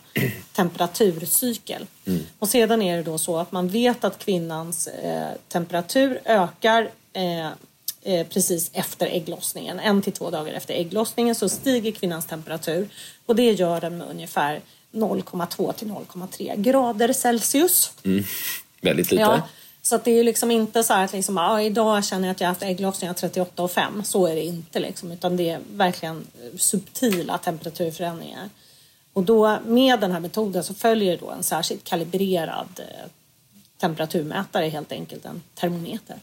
Speaker 3: temperaturcykel. Mm. Och sedan är det då så att man vet att kvinnans eh, temperatur ökar eh, eh precis efter ägglossningen. En till två dagar efter ägglossningen så stiger kvinnans temperatur och det gör den med ungefär 0,2 till 0,3 grader Celsius.
Speaker 1: Mm. Väldigt lite. Ja.
Speaker 3: Så att det är liksom inte så att liksom, ah, idag känner jag att jag haft ägglossningar 38 och 5. Så är det inte liksom, utan det är verkligen subtila temperaturförändringar. Och då med den här metoden så följer då en särskilt kalibrerad eh, temperaturmätare helt enkelt, en termometer.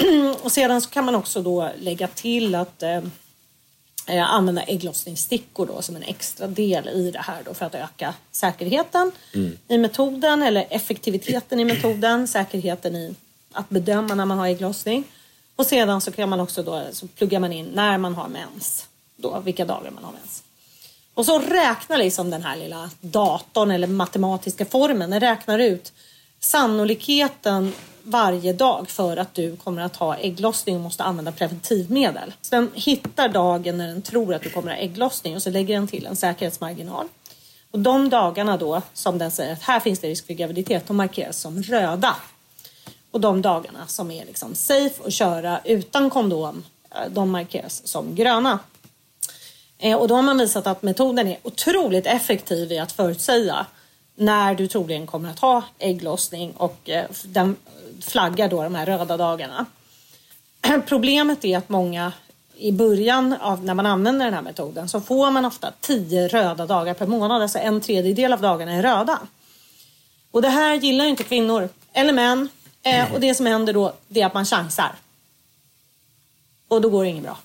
Speaker 3: Och sedan så kan man också då lägga till att eh, eh, använda ägglossningsstickor då som en extra del i det här då för att öka säkerheten mm. i metoden eller effektiviteten i metoden, säkerheten i att bedöma när man har ägglossning. Och sedan så kan man också då så pluggar man in när man har mens, då, vilka dagar man har mens. Och så räknar liksom den här lilla datorn eller matematiska formen, den räknar ut sannolikheten varje dag för att du kommer att ha ägglossning och måste använda preventivmedel. Så den hittar dagen när den tror att du kommer att ha ägglossning och så lägger den till en säkerhetsmarginal. Och de dagarna då som den säger att här finns det risk för graviditet, de markeras som röda. Och de dagarna som är liksom safe att köra utan kondom, eh, de markeras som gröna. Eh, och då har man visat att metoden är otroligt effektiv i att förutsäga när du troligen kommer att ha ägglossning och eh, den flaggar då de här röda dagarna. Problemet är att många i början av när man använder den här metoden så får man ofta tio röda dagar per månad, alltså en tredjedel av dagarna är röda. Och det här gillar inte kvinnor eller män eh, och det som händer då det är att man chansar. Och då går det inget bra.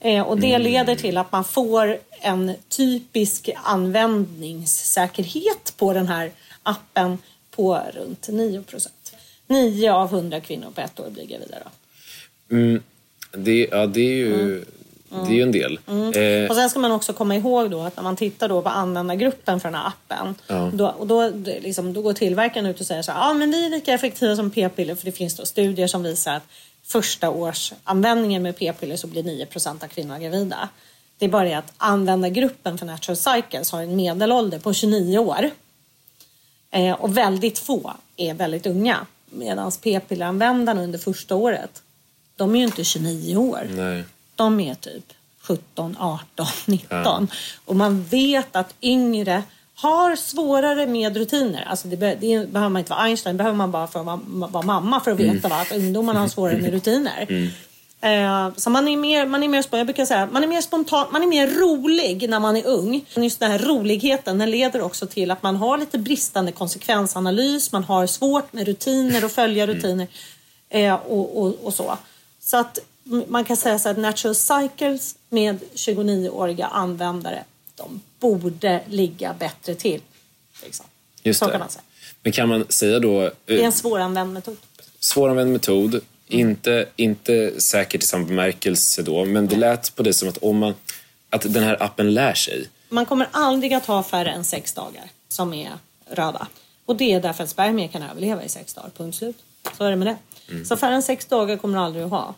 Speaker 3: Eh, och det leder till att man får en typisk användningssäkerhet på den här appen på runt 9 procent. 9 av 100 kvinnor på ett år blir gravida. Då.
Speaker 1: Mm, det, ja, det är ju... Mm. Det är ju en del.
Speaker 3: Mm. Eh. Och sen ska man också komma ihåg då att när man tittar då på användargruppen för den här appen. Ja. Då, och då, liksom, då går tillverkaren ut och säger så här, ja men vi är lika effektiva som p-piller för det finns då studier som visar att första års användningen med p-piller så blir 9% av kvinnor gravida. Det är bara det att användargruppen för Natural Cycles har en medelålder på 29 år. Eh, och väldigt få är väldigt unga. Medan p-pilleranvändarna under första året, de är ju inte 29 år.
Speaker 1: Nej.
Speaker 3: De är typ 17, 18, 19. Ja. Och man vet att yngre har svårare med rutiner. Alltså det, det behöver man inte vara Einstein, det behöver man bara för att vara mamma för att veta mm. att ungdomarna har svårare med rutiner. Mm. Eh, så man är mer, man är mer, jag brukar säga, man är mer spontan, man är mer rolig när man är ung. Just den här roligheten, den leder också till att man har lite bristande konsekvensanalys, man har svårt med rutiner och följa mm. rutiner eh, och, och, och, så. Så att man kan säga så att Natural Cycles med 29-åriga användare, de borde ligga bättre till. Liksom.
Speaker 1: Just så det. kan man säga. Men kan man säga då...
Speaker 3: Det är en svåranvänd metod.
Speaker 1: Svåranvänd metod. Inte, inte säkert i samma bemärkelse då, men det lät på det som att om man, att den här appen lär sig.
Speaker 3: Man kommer aldrig att ha färre än sex dagar som är röda. Och det är därför att spermier kan överleva i sex dagar, punkt slut. Så är det med det. Mm. Så färre än sex dagar kommer du aldrig att ha.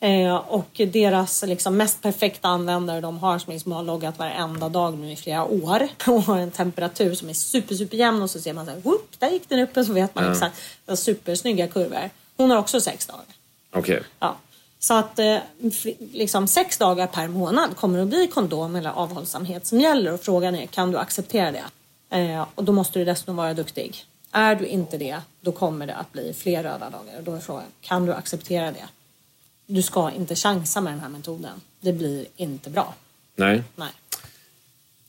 Speaker 3: Eh, och deras liksom, mest perfekta användare de har som liksom har loggat varenda dag nu i flera år och har en temperatur som är super, super jämn och så ser man så här, whoop, där gick den upp och så vet man ja. exakt. Supersnygga kurvor. Hon har också sex dagar.
Speaker 1: Okej. Okay.
Speaker 3: Ja. Så att eh, liksom sex dagar per månad kommer det att bli kondom eller avhållsamhet som gäller och frågan är kan du acceptera det? Eh, och då måste du dessutom vara duktig. Är du inte det, då kommer det att bli fler röda dagar. Och då är frågan, kan du acceptera det? Du ska inte chansa med den här metoden. Det blir inte bra.
Speaker 1: Nej.
Speaker 3: Nej.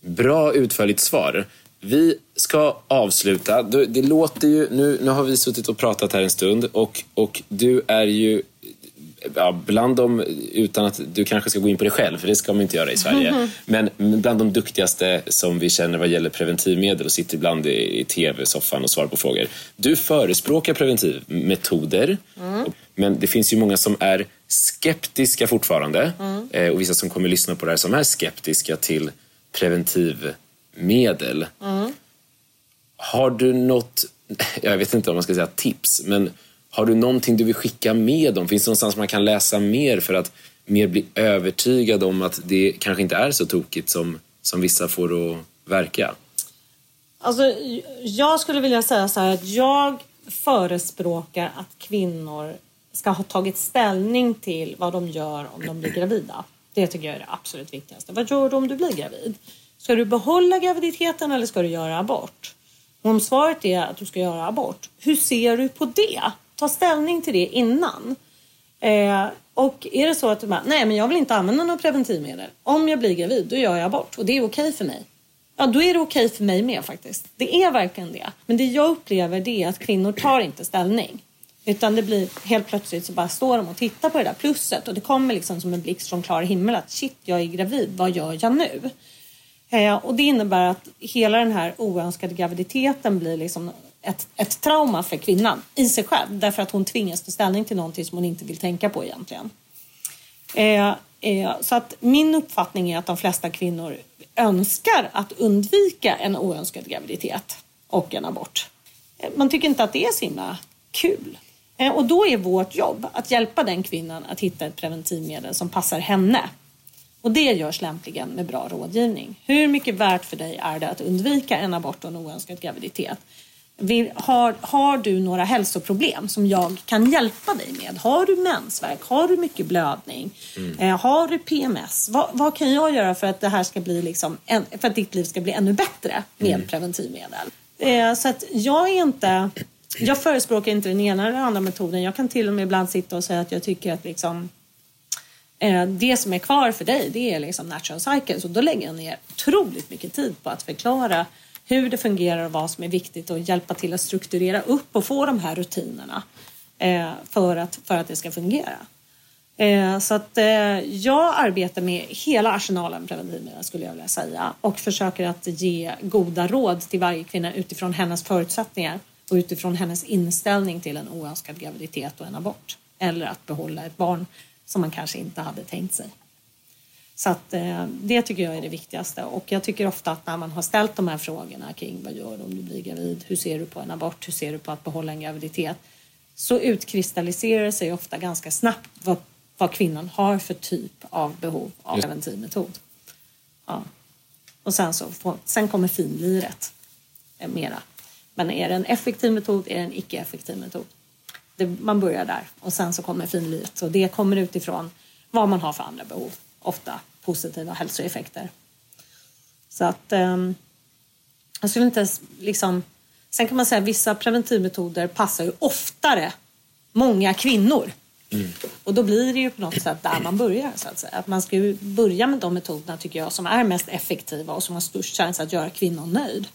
Speaker 1: Bra utförligt svar. Vi ska avsluta. Det låter ju, nu, nu har vi suttit och pratat här en stund och, och du är ju ja, bland de, utan att du kanske ska gå in på det själv, för det ska man inte göra i Sverige, mm. men bland de duktigaste som vi känner vad gäller preventivmedel och sitter ibland i, i tv-soffan och svarar på frågor. Du förespråkar preventivmetoder, mm. men det finns ju många som är skeptiska fortfarande mm. Eh, och vissa som kommer lyssna på det här som är skeptiska till preventiv medel. Mm. Har du något, jag vet inte om man ska säga tips, men har du någonting du vill skicka med dem? Finns det någonstans man kan läsa mer för att mer bli övertygad om att det kanske inte är så tokigt som, som vissa får att verka?
Speaker 3: Alltså, jag skulle vilja säga så här att jag förespråkar att kvinnor ska ha tagit ställning till vad de gör om de blir gravida. Det tycker jag är det absolut viktigaste. Vad gör du om du blir gravid? Ska du behålla graviditeten eller ska du göra abort? om svaret är att du ska göra abort, hur ser du på det? Ta ställning till det innan. Eh, och är det så att du bara, nej men jag vill inte använda något preventivmedel. Om jag blir gravid, då gör jag abort och det är okej för mig. Ja, då är det okej för mig med faktiskt. Det är verkligen det. Men det jag upplever det är att kvinnor tar inte ställning. Utan det blir helt plötsligt så bara står de och tittar på det där plusset och det kommer liksom som en blixt från klar himmel att shit, jag är gravid, vad gör jag nu? Eh, och det innebär att hela den här oönskade graviditeten blir liksom ett, ett trauma för kvinnan i sig själv därför att hon tvingas ta ställning till någonting som hon inte vill tänka på egentligen. Eh, eh, så att min uppfattning är att de flesta kvinnor önskar att undvika en oönskad graviditet och en abort. Eh, man tycker inte att det är så himla kul. Eh, och då är vårt jobb att hjälpa den kvinnan att hitta ett preventivmedel som passar henne och det görs lämpligen med bra rådgivning. Hur mycket värt för dig är det att undvika en abort och en oönskad graviditet? Vill, har, har du några hälsoproblem som jag kan hjälpa dig med? Har du mensvärk? Har du mycket blödning? Mm. Eh, har du PMS? Va, vad kan jag göra för att det här ska bli liksom en, för att ditt liv ska bli ännu bättre med mm. preventivmedel? Eh, så att jag är inte, jag förespråkar inte den ena eller andra metoden. Jag kan till och med ibland sitta och säga att jag tycker att liksom Eh, det som är kvar för dig det är liksom natural cycles. Och då lägger jag ner otroligt mycket tid på att förklara hur det fungerar och vad som är viktigt och hjälpa till att strukturera upp och få de här rutinerna eh, för att, för att det ska fungera. Eh, så att jag arbetar med hela arsenalen preventivmedel skulle jag vilja säga och försöker att ge goda råd till varje kvinna utifrån hennes förutsättningar och utifrån hennes inställning till en oönskad graviditet och en abort. Eller att behålla ett barn som man kanske inte hade tänkt sig. Så att, eh, det tycker jag är det viktigaste och jag tycker ofta att när man har ställt de här frågorna kring vad gör du om du blir gravid? Hur ser du på en abort? Hur ser du på att behålla en graviditet? Så utkristalliserar det sig ofta ganska snabbt vad, vad kvinnan har för typ av behov av preventivmetod. Ja. Och sen, så sen kommer finliret eh, mera. Men är det en effektiv metod? Är det en icke-effektiv metod? Det, man börjar där och sen så kommer finliret och det kommer utifrån vad man har för andra behov. Ofta positiva hälsoeffekter. Så att um, jag skulle inte liksom... Sen kan man säga att vissa preventivmetoder passar ju oftare många kvinnor. Mm. Och då blir det ju på något sätt där man börjar. Så att, säga. att man ska ju börja med de metoderna tycker jag som är mest effektiva och som har störst chans att göra kvinnan nöjd.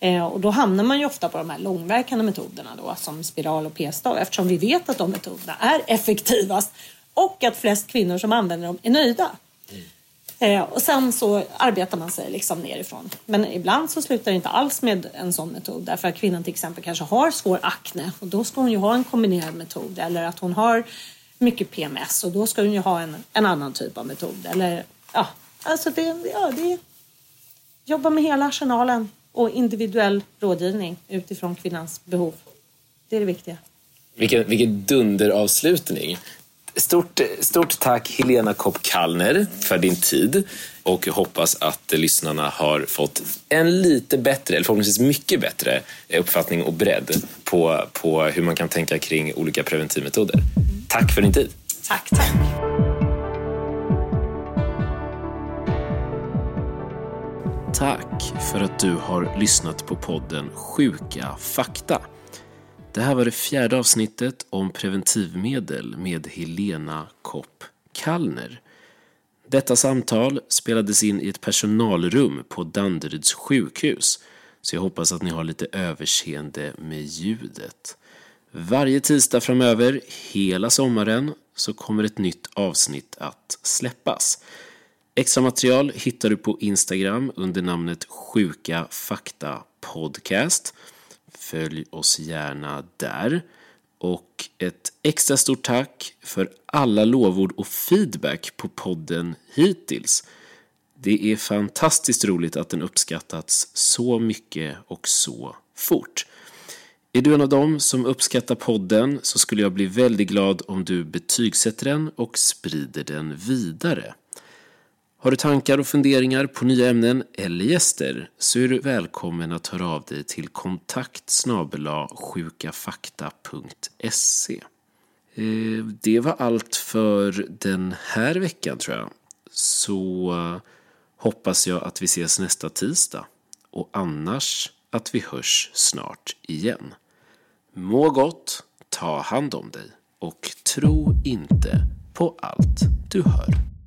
Speaker 3: Eh, och då hamnar man ju ofta på de här långverkande metoderna då, som spiral och p-stav eftersom vi vet att de metoderna är effektivast och att flest kvinnor som använder dem är nöjda. Mm. och sen så arbetar man sig liksom nerifrån. Men ibland så slutar det inte alls med en sån metod därför att kvinnan till exempel kanske har svår akne och då ska hon ju ha en kombinerad metod eller att hon har mycket PMS och då ska hon ju ha en, en annan typ av metod. Eller, ja, alltså det, ja, det jobba med hela arsenalen och individuell rådgivning utifrån kvinnans behov. Det är det viktiga.
Speaker 1: Vilken, vilken dunderavslutning. Stort, stort tack Helena Kopp Kallner för din tid och hoppas att lyssnarna har fått en lite bättre, eller förhoppningsvis mycket bättre uppfattning och bredd på, på hur man kan tänka kring olika preventivmetoder. Tack för din tid.
Speaker 3: Tack, tack.
Speaker 1: Tack för att du har lyssnat på podden Sjuka fakta. Det här var det fjärde avsnittet om preventivmedel med Helena Kopp Kallner. Detta samtal spelades in i ett personalrum på Danderyds sjukhus så jag hoppas att ni har lite överseende med ljudet. Varje tisdag framöver, hela sommaren, så kommer ett nytt avsnitt att släppas. Extra material hittar du på Instagram under namnet Sjuka Fakta Podcast. Följ oss gärna där. Och ett extra stort tack för alla lovord och feedback på podden hittills. Det är fantastiskt roligt att den uppskattats så mycket och så fort. Är du en av dem som uppskattar podden så skulle jag bli väldigt glad om du betygsätter den och sprider den vidare. Har du tankar och funderingar på nya ämnen eller gäster så är du välkommen att höra av dig till kontakt sjukafakta.se. Eh, det var allt för den här veckan tror jag. Så eh, hoppas jag att vi ses nästa tisdag och annars att vi hörs snart igen. Må gott, ta hand om dig och tro inte på allt du hör.